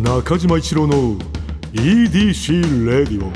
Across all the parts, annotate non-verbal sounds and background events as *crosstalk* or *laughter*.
中島一郎の EDC レディオ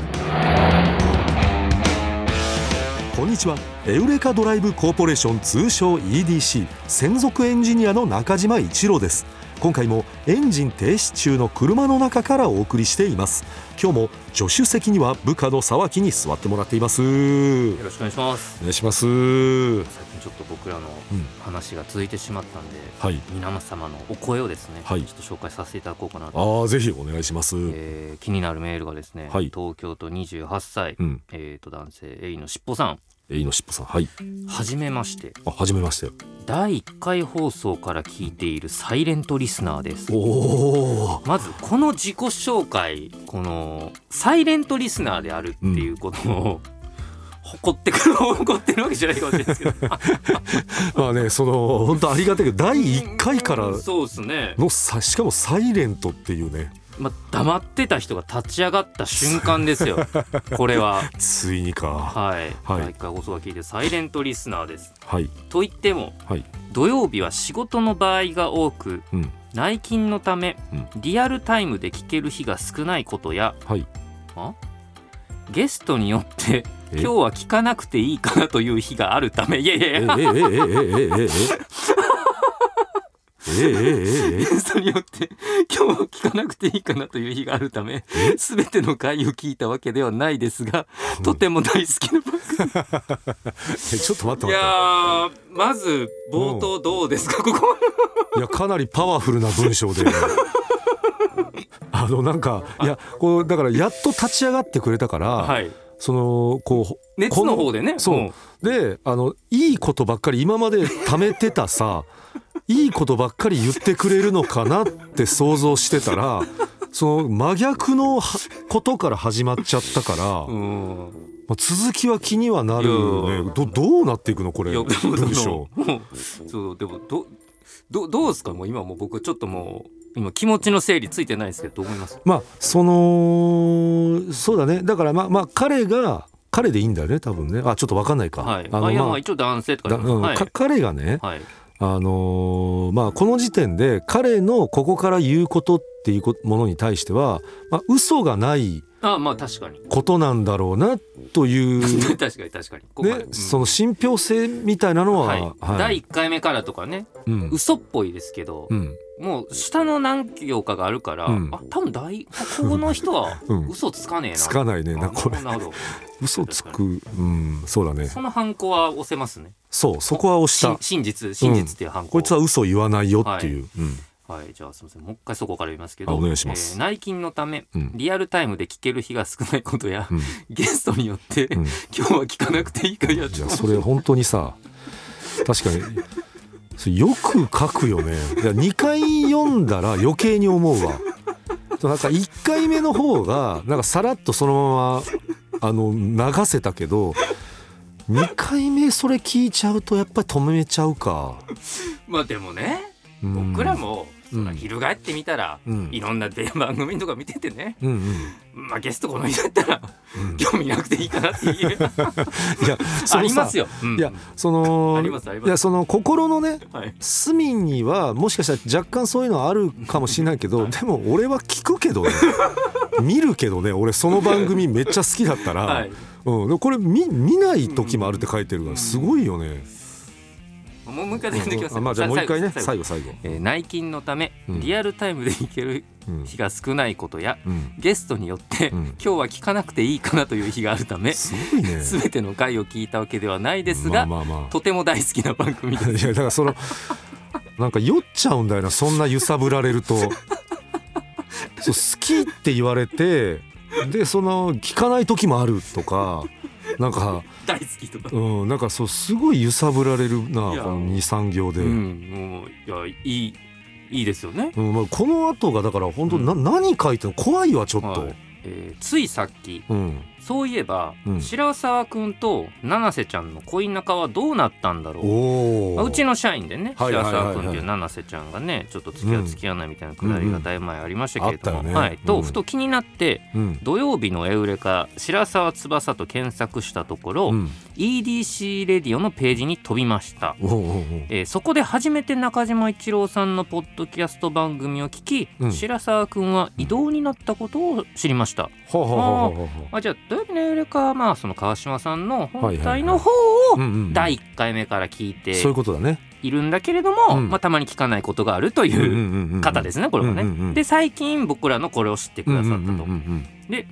こんにちは。エウレカドライブコーポレーション通称 EDC 専属エンジニアの中島一郎です。今回もエンジン停止中の車の中からお送りしています。今日も助手席には部下の沢木に座ってもらっています。およろしくお願いします。願いします。最近ちょっと僕らのうん。話が続いてしまったんで、はい。皆様のお声をですね、はい。ちょっと紹介させていただこうかなと、ああぜひお願いします、えー気になるメールがですね、はい。東京都28歳、うん。えー、と男性エイのしっぽさんエイのしっぽさん。はい。はじめまして。あ初めまして。第1回放送から聞いているサイレントリスナーです。おおまずこの自己紹介このサイレントリスナーであるっていうことを、誇ってくる誇ってるわけじゃないかもしれないですけど。*laughs* まあねその本当ありがたいけど第1回からそうですね。のさしかもサイレントっていうねまあ、黙ってた人が立ち上がった瞬間ですよ。*laughs* これは。ついにか。はい、はい。第1回放送が聞いてサイレントリスナーです。はい。と言ってもはい。土曜日は仕事の場合が多くうん。内勤のため、うん。リアルタイムで聞ける日が少ないことやはい。あ？ゲストによってえ？今日は聞かなくていいかなという日があるため。いやいやいやそれによって今日聞かなくていいかなという日があるため全ての回を聞いたわけではないですがとても大好きな番組。*laughs* ちょっと待って待って。いやまず冒頭どうですか、ここいやかなりパワフルな文章で。あのなんかいやこうだからやっと立ち上がってくれたから、はい、そのこう熱の方でね。そう。であのいいことばっかり今まで貯めてたさいいことばっかり言ってくれるのかなって想像してたら *laughs* その真逆のはことから始まっちゃったから、うん。まあ、続きは気にはなるね。どどうなっていくのこれ？文章。そうでもどどどうですか？もう今もう僕ちょっともう今気持ちの整理ついてないですけど思います？まあそのそうだね。だからまあまあ彼が彼でいいんだよね多分ね。あちょっと分かんないか。はい。あのまあ一応男性とかだうん。はい。か彼がね、はいあのーまあこの時点で彼のここから言うことっていうものに対しては、まあ、嘘がないあまあ確かに。ことなんだろうなという、*laughs* 確かに確かに。ここまで。ねうん。その信憑性みたいなのは、はい。はい。第1回目からとかねうん。嘘っぽいですけどうん。もう下の何行かがあるからうん。あ多分大ここの人はうん。嘘つかねえな。つかないねあなこれ。なるほど。嘘つく。うんそうだね。そのハンコは押せますね。そうそこは押しした真実真実っていうハンコこいつは嘘言わないよっていう、うんはい、じゃあすみません。もう一回そこから言いますけど、あお願いします。えー内勤のため、うん。リアルタイムで聞ける日が少ないことや、うんゲストによって、うん。今日は聞かなくていいかやじゃあそれ本当にさ確かによく書くよね。いや2回読んだら余計に思うわ。なんか1回目の方がなんかさらっとそのままあの流せたけど2回目それ聞いちゃうとやっぱり止めちゃうか、*laughs* まあでもね、うん僕らも、うん。そら翻ってみたら、うん。いろんな番組とか見ててね、うんうん。まあゲストこの人だったら、うん。興味なくていいかなっていう。*laughs* いやそのさありますよ。うん。いやそのいやその心のねはい。隅にはもしかしたら若干そういうのはあるかもしれないけどでも俺は聞くけどね。*laughs* 見るけどね。俺その番組めっちゃ好きだったら、はい。うん、これ見見ない時もあるって書いてるからすごいよね。もうもう一回言ってきますあまあじゃあもう一回ね最後最後。えー内勤のため、うんリアルタイムで聞けるうん日が少ないことや、うん、ゲストによって、うん今日は聞かなくていいかなという日があるため、すごいね。すべての回を聞いたわけではないですが、まあまあまとても大好きな番組です。あ。いやだからそのなんか酔っちゃうんだよなそんな揺さぶられると。そう好きって言われてでその聞かない時もあるとかなんか。*laughs* 大好きとか。うん、なんかそうすごい揺さぶられるなこの23行で、ううんん、もういやいいいいですよね。まあ、この後がだから本当な、何書いてんの？怖いわちょっと、はいえーついさっきうんそういえば、うん。白沢くんと七瀬ちゃんの恋仲はどうなったんだろう。まあうちの社員でね白沢君っていう七瀬ちゃんがねちょっと付き合う付き合わないみたいなくだりがだいぶ前ありましたけれども、うんうんね。はい、と、うん。ふと気になってうん。土曜日のエウレカ白沢翼と検索したところ、うん。EDC レディオのページに飛びました。おえーそこで初めて中島一郎さんのポッドキャスト番組を聞き、うん。白沢くんは異動になったことを知りました。あじゃあ土曜日のエウレカはまあその川島さんの本体の方をうんうん第1回目から聞いてそういうことだね。いるんだけれども、うん。まあ、たまに聞かないことがあるという方ですねこれもね。うんうんうんで最近僕らのこれを知ってくださったと。うんうんうんうん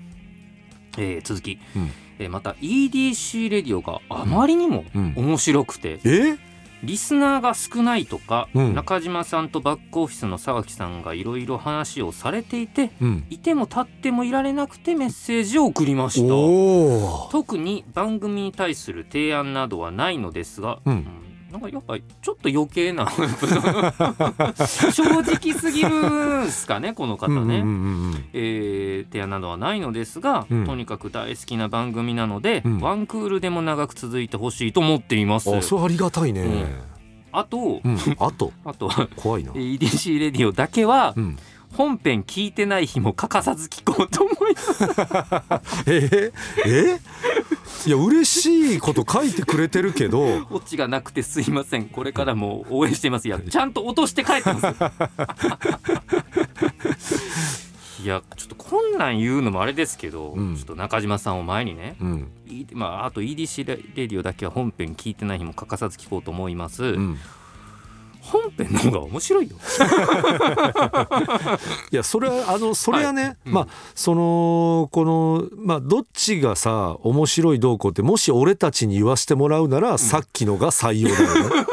えー続き、うん。えーまた EDC レディオがあまりにもうん。面白くて、え？リスナーが少ないとか、うん。中島さんとバックオフィスの沢木さんがいろいろ話をされていてうん。いても立ってもいられなくてメッセージを送りました。特に番組に対する提案などはないのですが、うんなんかやっぱりちょっと余計な。*laughs* 正直すぎるんすかねこの方ね、提案などはないのですが、うん。とにかく大好きな番組なので、うん。ワンクールでも長く続いてほしいと思っています。うんあそれありがたいね。うん。あと、うん。あと？あとは怖いな。EDC レディオだけはうん。本編聞いてない日も欠かさず聞こうと思います。*laughs* ええいや嬉しいこと書いてくれてるけど。オチがなくてすいません。これからも応援しています。いやちゃんと落として帰ってます。*laughs* いやちょっとこんなん言うのもあれですけど、うん。ちょっと中島さんを前にね、うん。いまあ、あと EDC レレディオだけは本編聞いてない日も欠かさず聞こうと思います、うん本編の方が面白いよ。*laughs* いやそれはあのそれはね、うん。まあそのこのまあどっちがさ面白いどうこうってもし俺たちに言わせてもらうなら、さっきのが採用だよね。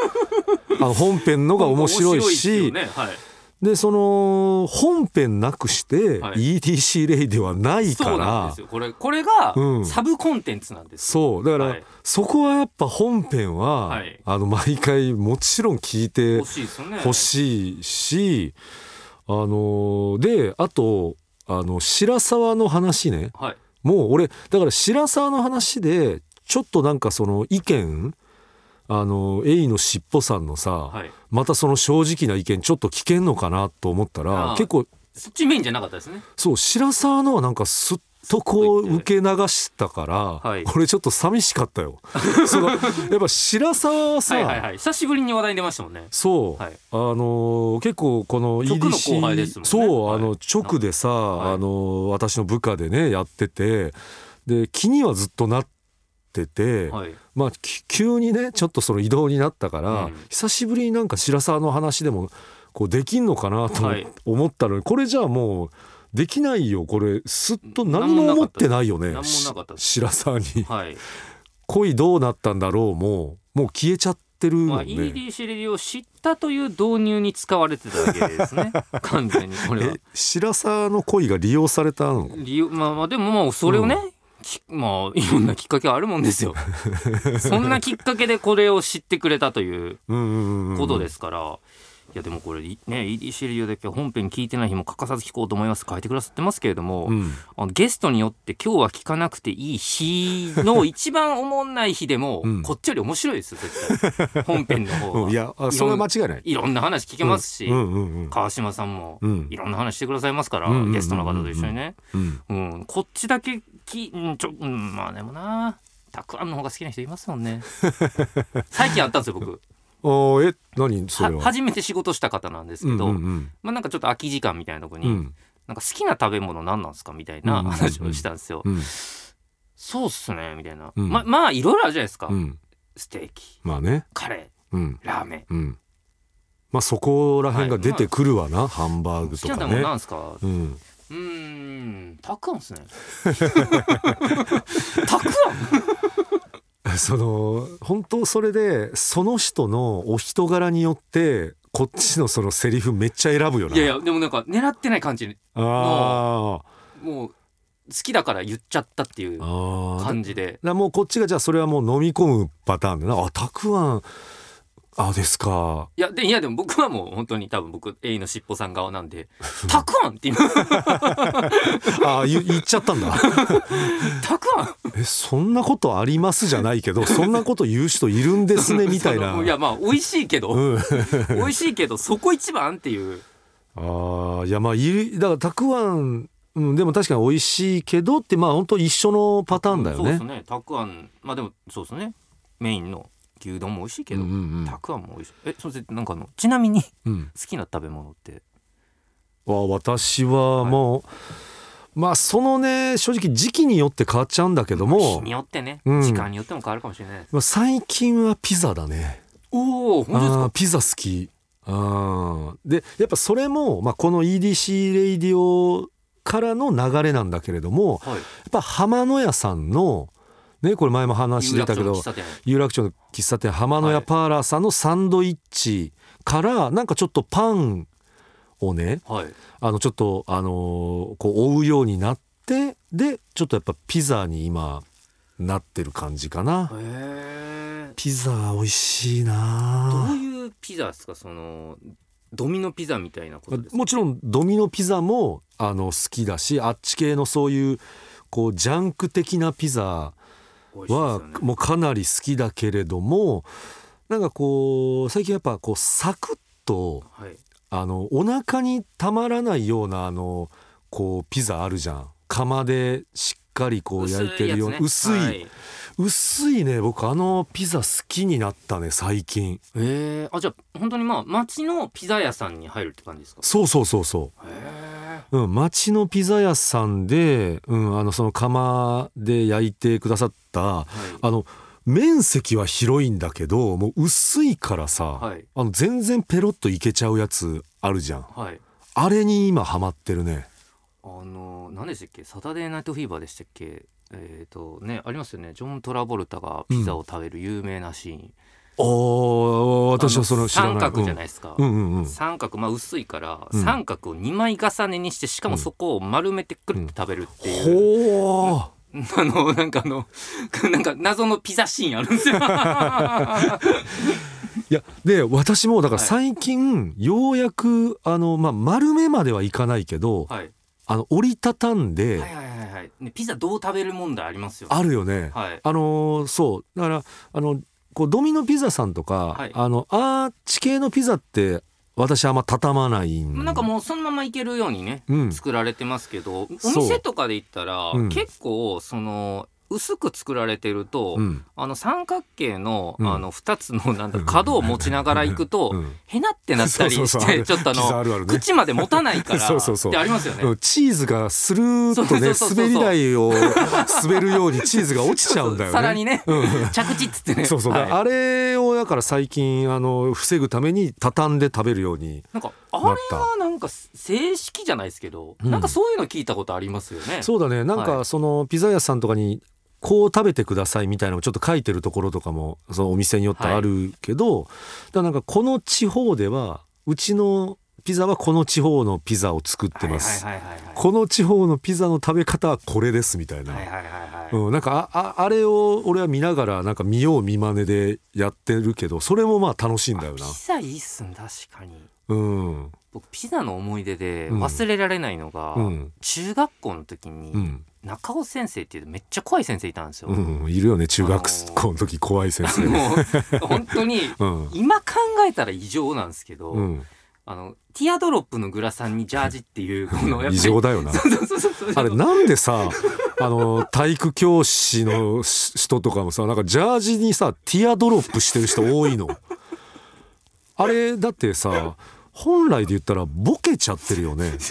*laughs* あの本編のが面白いしね。はいでその本編なくしてはい。ETC レイではないから。ですよ。これこれがうん。サブコンテンツなんですよ、そう。だから、はい。そこはやっぱ本編は、はい。あの毎回もちろん聞いて欲しいですよね。欲しいしあのであとあの白沢の話ね。はい。もう俺だから白沢の話でちょっとなんかその意見あのエイのしっぽさんのさ、はい。またその正直な意見ちょっと聞けんのかなと思ったら結構そっちメインじゃなかったですね。そう白沢のはなんかすっとこう受け流したから、はい。俺ちょっと寂しかったよ。*laughs* そのやっぱ白沢はさ、はいはいはい。久しぶりに話題に出ましたもんね。そう、はい。あのー結構この EDC 後輩ですもんね。そう、はい。あの直でさ、はい。あのー私の部下でねやっててで気にはずっとなってて、はいまあき急にねちょっとその移動になったから、うん。久しぶりになんか白沢の話でもこうできんのかなと思,、ったのにこれじゃあもうできないよ。これすっと何も思ってないよね。白沢に。はい。恋どうなったんだろう。ももう消えちゃってるまあ、もんね。EDC レディを知ったという導入に使われてただけですね。*laughs* 完全にこれは。え白沢の恋が利用されたの？理由まあまあでもまあそれをね、きまあいろんなきっかけはあるもんですよ。*laughs* そんなきっかけでこれを知ってくれたということですから、いやでもこれね EDC レディオだけは本編聞いてない日も欠かさず聞こうと思います。書いてくださってますけれども、うん。あのゲストによって今日は聞かなくていい日の一番おもんない日でも、うん。こっちより面白いですよ絶対。*laughs* 本編の方がうんいやあそれは間違いない。いろんな話聞けますし、うん。うんうん川島さんもうん。いろんな話してくださいますから、うんうんうんうん。ゲストの方と一緒にね、うん。うん、こっちだけき、うん、ちょ、うん、まあでもなたくあんの方が好きな人いますもんね。*laughs* 最近あったんですよ僕あーえ何それは？は初めて仕事した方なんですけど、うんうんまあなんかちょっと空き時間みたいなとこに、うん。なんか好きな食べ物何なんですかみたいなうんうんうん。話をしたんですよ、うん。そうっすねみたいな、うん。ままあいろいろあるじゃないですか、うん。ステーキまあね。カレうん。ーラーメン。うん。まあそこら辺が出てくるわな、ハンバー好グきな食べ物とかね。なんですか？うん。うーんたくあんっすね。*laughs* たくあん？*laughs* その本当それでその人のお人柄によってこっちのそのセリフめっちゃ選ぶよな。いやいやでもなんか狙ってない感じあもう好きだから言っちゃったっていう。感じでだもうこっちがじゃあそれはもう飲み込むパターンでなあたくあんあですか。いやでいやでも僕はもう本当に多分僕エイのしっぽさん側なんで「*laughs* たくあん」って今 *laughs* あ言言っちゃったんだ「*laughs* たくあん」えそんなことありますじゃないけどそんなこと言う人いるんですねみたいな。いやまあ美味しいけど、うん。美味しいけどそこ一番っていう。ああいやまあいるだからたくあん、うん、でも確かに美味しいけどってまあ本当一緒のパターンだよね。そうですね。たくあん。まあでもそうですね。メインの牛丼も美味しいけど、うんうんうん。たくあんも美味しい。えそしてなんかあのちなみに好うん。きな食べ物って？わ私はもう、まあそのね正直時期によって変わっちゃうんだけど日も、によってね、うん。時間によっても変わるかもしれないです。まあ、最近はピザだね。おお本当ですか？あーピザ好き。あー。でやっぱそれも、まあ、この EDC レイディオからの流れなんだけれどもはい。やっぱ浜野屋さんのねこれ前も話出たけど有楽町の喫茶店。浜野屋パーラーさんのサンドイッチからなんかちょっとパンをねはい。あのちょっとあのーこう追うようになってでちょっとやっぱピザに今なってる感じかな。ピザ美味しいどなういうピザですか？そのドミノピザみたいなことですか？もちろんドミノピザもあの好きだしあっち系のそういうこうジャンク的なピザはもうかなり好きだけれどもなんかこう最近やっぱこうサクッとはい。あのお腹にたまらないようなあのこうピザあるじゃん。釜でしっかりこう焼いてるような薄い薄い。はい薄いね。僕あのピザ好きになったね最近。へえあじゃあ本当にまあ町のピザ屋さんに入るって感じですか？そうそうそうそう。へえうん、町のピザ屋さんで、うん、あのその釜で焼いてくださったはい。あの面積は広いんだけどもう薄いからさ、はい。あの全然ペロッといけちゃうやつあるじゃん。はい。あれに今ハマってるね。あの何でしたっけ？サタデーナイトフィーバーでしたっけ？えっ、とねありますよね。ジョン・トラボルタがピザを食べる有名なシーン、おー私はその三角じゃないですか、うん。うんうん三角まあ薄いから、うん。三角を2枚重ねにしてしかもそこを丸めてくるって食べるっていう、ほー。*laughs* あのなんかあの *laughs* なんか謎のピザシーンあるんですよ。*laughs* いやで私もだからはい。最近ようやくあの、まあ、丸めまではいかないけど、はいあの折りたたんで、はいはいはいはい、ね、ピザどう食べる問題ありますよね。あるよね。はい。あのーそう。だからあのこうドミノピザさんとか、はい。あのアーチ系のピザって私あんま畳まないんなんかもうそのままいけるようにね、うん。作られてますけどお店とかで言ったら、うん。結構その薄く作られてると、うん。あの三角形の,、うん。あの2つのなんだ角を持ちながら行くと、うん。へなってなったりしてちょっとあのあるあるね。口まで持たないから *laughs* ってありますよね。うんチーズがスルーッとね滑り台を滑るようにチーズが落ちちゃうんだよね。さらにね、うん。着地っつってね。そうそう、はい。あれをだから最近あの防ぐために畳んで食べるようになんかあれはなんか正式じゃないですけど、うん。なんかそういうの聞いたことありますよね。そうだね。なんはかそのピザ屋さんとかにこう食べてくださいみたいなのをちょっと書いてるところとかもそのお店によってあるけど、だからなんかこの地方ではうちのピザはこの地方のピザを作ってます、はいはいはいはいはい。この地方のピザの食べ方はこれですみたいな、はいはいはいはい。うん、なんかあああれを俺は見ながらなんか見よう見まねでやってるけどそれもまあ楽しいんだよな。ピ。ザいいっすね確かに。うん。僕ピザの思い出でうん。忘れられないのが、うん。中学校の時にうん中尾先生っていうめっちゃ怖い先生いたんですよ、うん、いるよね中学校の時怖い先生。もう本当に *laughs* うん。今考えたら異常なんですけど、うん、あのティアドロップのグラサンにジャージっていうこの異常だよな。あれなんでさあの体育教師のし人とかもさなんかジャージにさティアドロップしてる人多いの。あれだってさ本来で言ったらボケちゃってるよね。*laughs*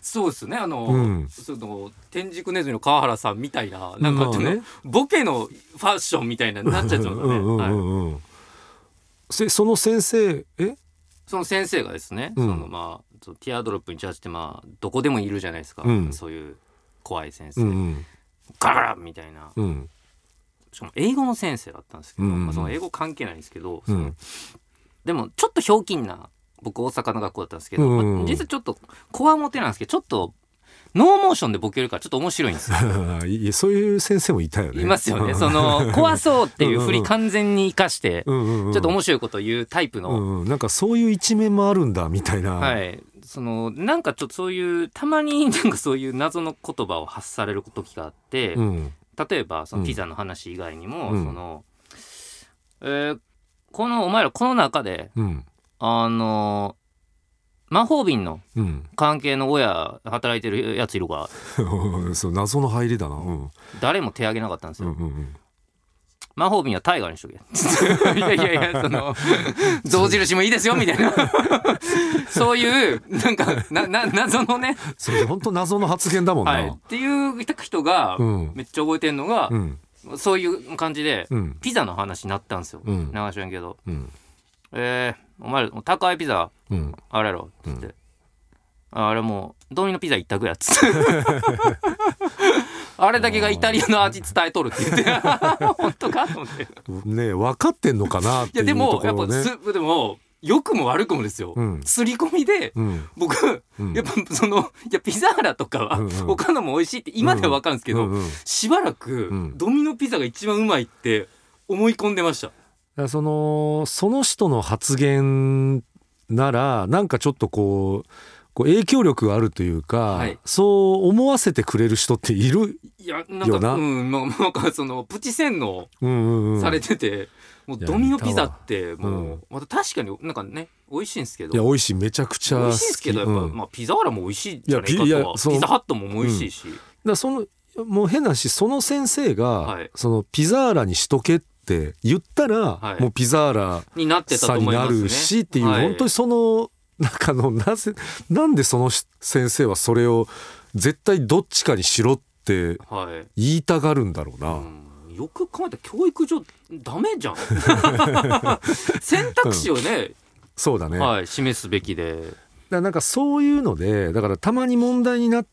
そうです。ね。あの、うん。その天竺ネズミの川原さんみたいななんかね。ボケのファッションみたいなになっちゃってますよね、その先生え？その先生がですね、うん。そのまあそのティアドロップにジャージってまあどこでもいるじゃないですか、うん。そういう怖い先生、うんうん。ガラガラみたいな。うん。しかも英語の先生だったんですけど、うんうんうん。まあ、その英語関係ないんですけど、でもちょっとひょうきんな僕大阪の学校だったんですけど、うんまあ実はちょっとこわもてなんですけどちょっとノーモーションでボケるからちょっと面白いんですよ。*laughs* いやそういう先生もいたよね。いますよね。その怖そうっていう振り完全に生かしてちょっと面白いことを言うタイプの、うんうんなんかそういう一面もあるんだみたいな、はい。そのなんかちょっとそういうたまになんかそういう謎の言葉を発される時があって、うん。例えばそのピザの話以外にも、うん。その、えーこのお前らこの中でうんあの魔法瓶のうん。関係の親働いてるやついるか *laughs* そう謎の入りだな。うん。誰も手挙げなかったんですよ、うんうんうん。魔法瓶はタイガーにしとけ。*laughs* いやいやいやその象印もいいですよみたいな。*laughs* そういうなんかなな謎のね、それ本当謎の発言だもんな、はい、っていう人がうん。めっちゃ覚えてんのが、うん。そういう感じで、うん。ピザの話になったんですよ、うん。流しんけど。うん「えー、お前ら高いピザうん。あれやろ」っつって、あれもうドミノピザ一択や」っつ。*laughs* あれだけがイタリアの味伝えとるって言って。*laughs* 本当かと思って。いねえ分かってんのかなっていうやでともやっぱころねすでも良くも悪くもですよ、うん。刷り込みでうん。僕、うん。やっぱそのいやピザーラとかは、うんうん。他のも美味しいって今では分かるんですけど、うんうん。しばらくうん。ドミノピザが一番うまいって思い込んでました。そのその人の発言ならなんかちょっとこうこう影響力があるというか、はい。そう思わせてくれる人っている、いやなんかうんまあなんかそのプチ洗脳うんうんうん、されてて、もうドミノピザってもう、うん。また確かになんかね美味しいんですけいやど美味しいめちゃくちゃ美味しいんですけどやっぱ、うん。まあ、ピザーラも美味しいじゃないかとは。ピザハットも美味しいし、だからそのもう変なしその先生が、はい。そのピザーラにしとけって言ったら、はい。もうピザーラになってたとさにな思いますね。るしっていう、はい。本当にその中のなぜなんでその先生はそれを絶対どっちかにしろってはい。言いたがるんだろうな。うん。よく考えたら教育上ダメじゃん。*laughs* 選択肢をね、そうだね、はい、示すべきで。だなんかそういうのでだからたまに問題になっ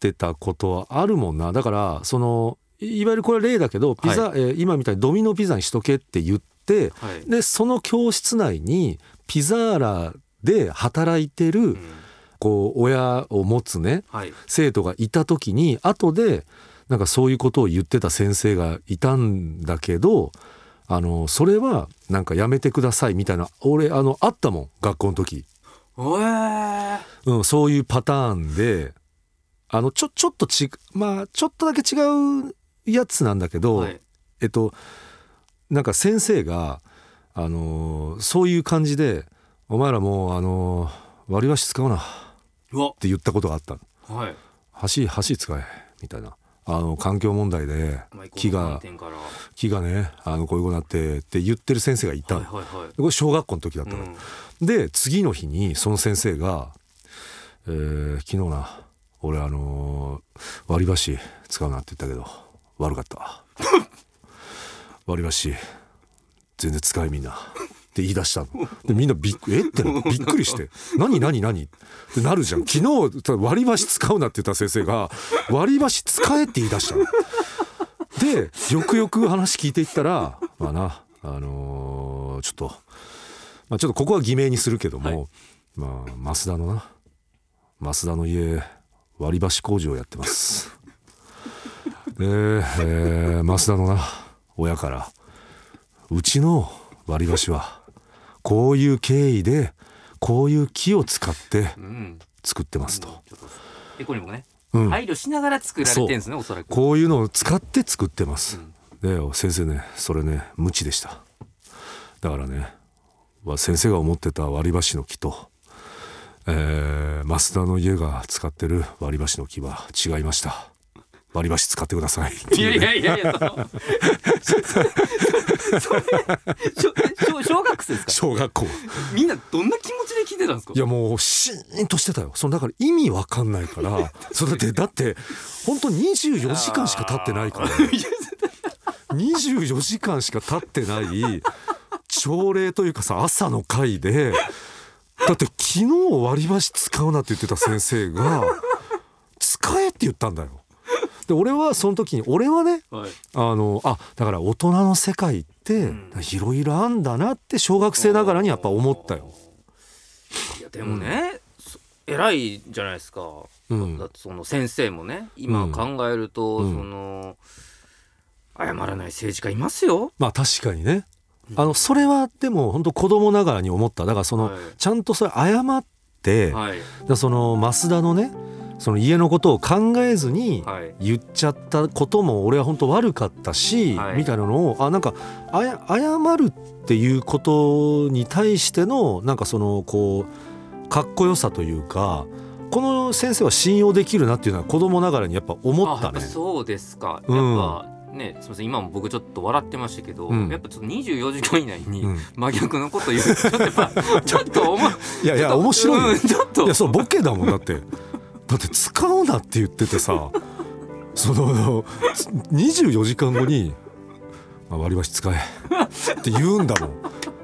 てたことはあるもんな。だからそのいいわゆるこれは例だけどピザ、えー今みたいにドミノピザにしとけって言ってはい、でその教室内にピザーラで働いてるうん。こう親を持つねはい。生徒がいた時に後でなんかそういうことを言ってた先生がいたんだけどあのそれはなんかやめてくださいみたいな俺あのあったもん学校の時。えー。うん、そういうパターンであのちょちょっとちまあちょっとだけ違うやつなんだけど、はい。えっとなんか先生が、あのーそういう感じで「お前らもう、あのー割り箸使うな」って言ったことがあったはい。箸箸使えみたいな。あの環境問題でまあ木が木がねあのこういうことになってって言ってる先生がいたはいはい。これ小学校の時だったの、うん。で次の日にその先生が「えー昨日な俺あのー割り箸使うなって言ったけど悪かった。割り箸全然使えみんな」って言い出したの。でみんなびっくえ？ってなびっくりして「何？何？何?」ってなるじゃん。昨日割り箸使うなって言った先生が割り箸使えって言い出したの。でよくよく話聞いていったらまあなあのーちょっとまあ、ちょっとここは偽名にするけども、はい。まあ増田のな増田の家割り箸工場やってます。で、えー増田のな親からうちの割り箸はこういう経緯でこういう木を使ってうん作ってますと。エコにもね、うん配慮しながら作られてるんですねおそらくこういうのを使って作ってます。で先生ねそれね無知でした。だからねわ先生が思ってた割り箸の木と、えー、増田の家が使ってる割り箸の木は違いました。割り箸使ってください *laughs* いやいやいやいやそのそれ小小学生ですか小学校みんなどんな気持ちで聞いてたんですかいやもうシーンとしてたよそのだから意味わかんないからそうだってだって本当24時間しか経ってないから24時間しか経ってない朝礼というかさ朝の会でだって昨日割り箸使うなって言ってた先生が使えって言ったんだよ。で俺はその時に俺はねはい。あのあだから大人の世界っていろいろあんだなって小学生ながらにやっぱ思ったよ。いやでもね、そ偉いじゃないですか。うん。だってその先生もね今考えると、うん。その謝らない政治家いますよ。まあ確かにね。あのそれはでも本当子供ながらに思った。だからその、はい。ちゃんとそれ謝って、はい。その増田のねその家のことを考えずにはい。言っちゃったことも俺は本当悪かったし、はい。みたいなのをあなんかあや謝るっていうことに対してのなんかそのこうかっこよさというかこの先生は信用できるなっていうのは子供ながらにやっぱ思ったね。そうですか。やっうんぱねすみません。今も僕ちょっと笑ってましたけど、うん。やっぱちょっと24時間以内にうん。真逆のこと言う。とちょっとやっぱちょっと思う。いやいや面白いよ。うんちょっと。いやそうボケだもんだってだって使うなって言っててさ *laughs* その24時間後に「まあ、割り箸使え」って言うんだもん。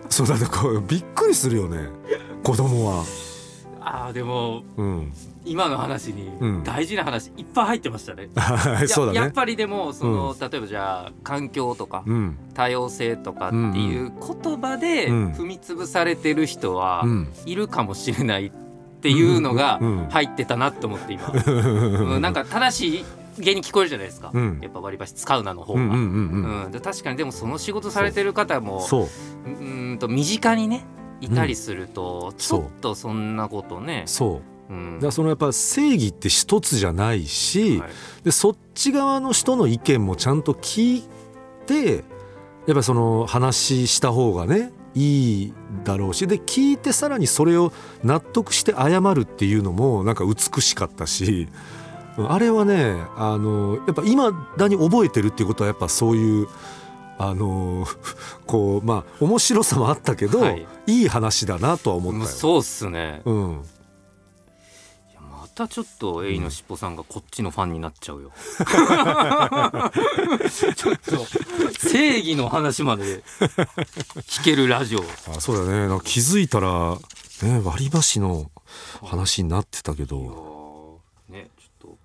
そうだってこうびっくりするよね子供は。あーでもうん。今の話にうん。大事な話いっぱい入ってましたね。*laughs* うだね。ややっぱりでもその、例えばじゃあ環境とかうん。多様性とかっていう言葉でうん。踏み潰されてる人はうん。いるかもしれないっていうのがうん入ってたなと思って今、うんなんか正しいげに聞こえるじゃないですか、うん。やっぱ割り箸使うなの方が。うんうん確かにでもその仕事されてる方もそう。んと身近にねいたりすると、ちょっとそんなことね、そう。うん。だからそのやっぱ正義って一つじゃないし、はい。でそっち側の人の意見もちゃんと聞いてやっぱりその話した方がねいいだろうしで聞いてさらにそれを納得して謝るっていうのもなんか美しかったしあれはねあのやっぱ今だに覚えてるっていうことはやっぱそういう。あのこうまあ面白さもあったけど、はいい、い話だなとは思ったよ。そうっすねうん、またちょっとエイのしっぽさんがこっちのファンになっちゃうよ。*laughs* ちょっと正義の話まで聞けるラジオ。あそうだねなんか気づいたら、ね、割り箸の話になってたけど、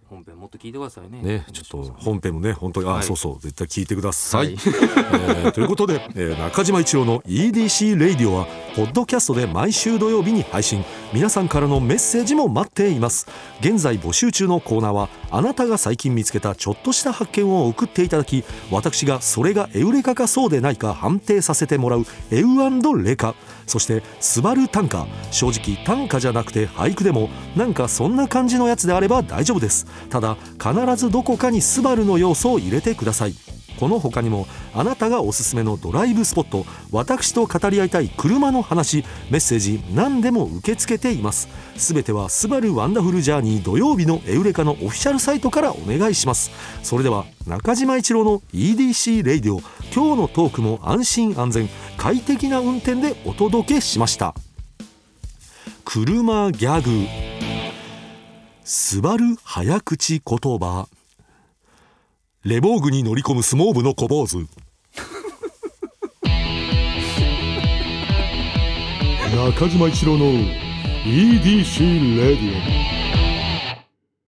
本編もっと聞いてくださいね。ね、ちょっと本編もね本当にあ、はいそうそう絶対聞いてくださ。はいい。えーということで、えー中島一郎の EDC レイディオはポッドキャストで毎週土曜日に配信皆さんからのメッセージも待っています現在募集中のコーナーはあなたが最近見つけたちょっとした発見を送っていただき私がそれがエウレカかそうでないか判定させてもらうエウレカそして「スバル短歌」正直短歌じゃなくて俳句でもなんかそんな感じのやつであれば大丈夫です。ただ必ずどこかに「スバルの要素を入れてください。この他にもあなたがおすすめのドライブスポット私と語り合いたい車の話メッセージ何でも受け付けています。すべては「スバルワンダフルジャーニー土曜日のエウレカ」のオフィシャルサイトからお願いします。それでは中島一郎の EDC Radio。今日のトークも安心安全。快適な運転でお届けしました。車ギャグ。スバル早口言葉。レボーグに乗り込む相撲部の小坊主。中島一郎の EDC Radio。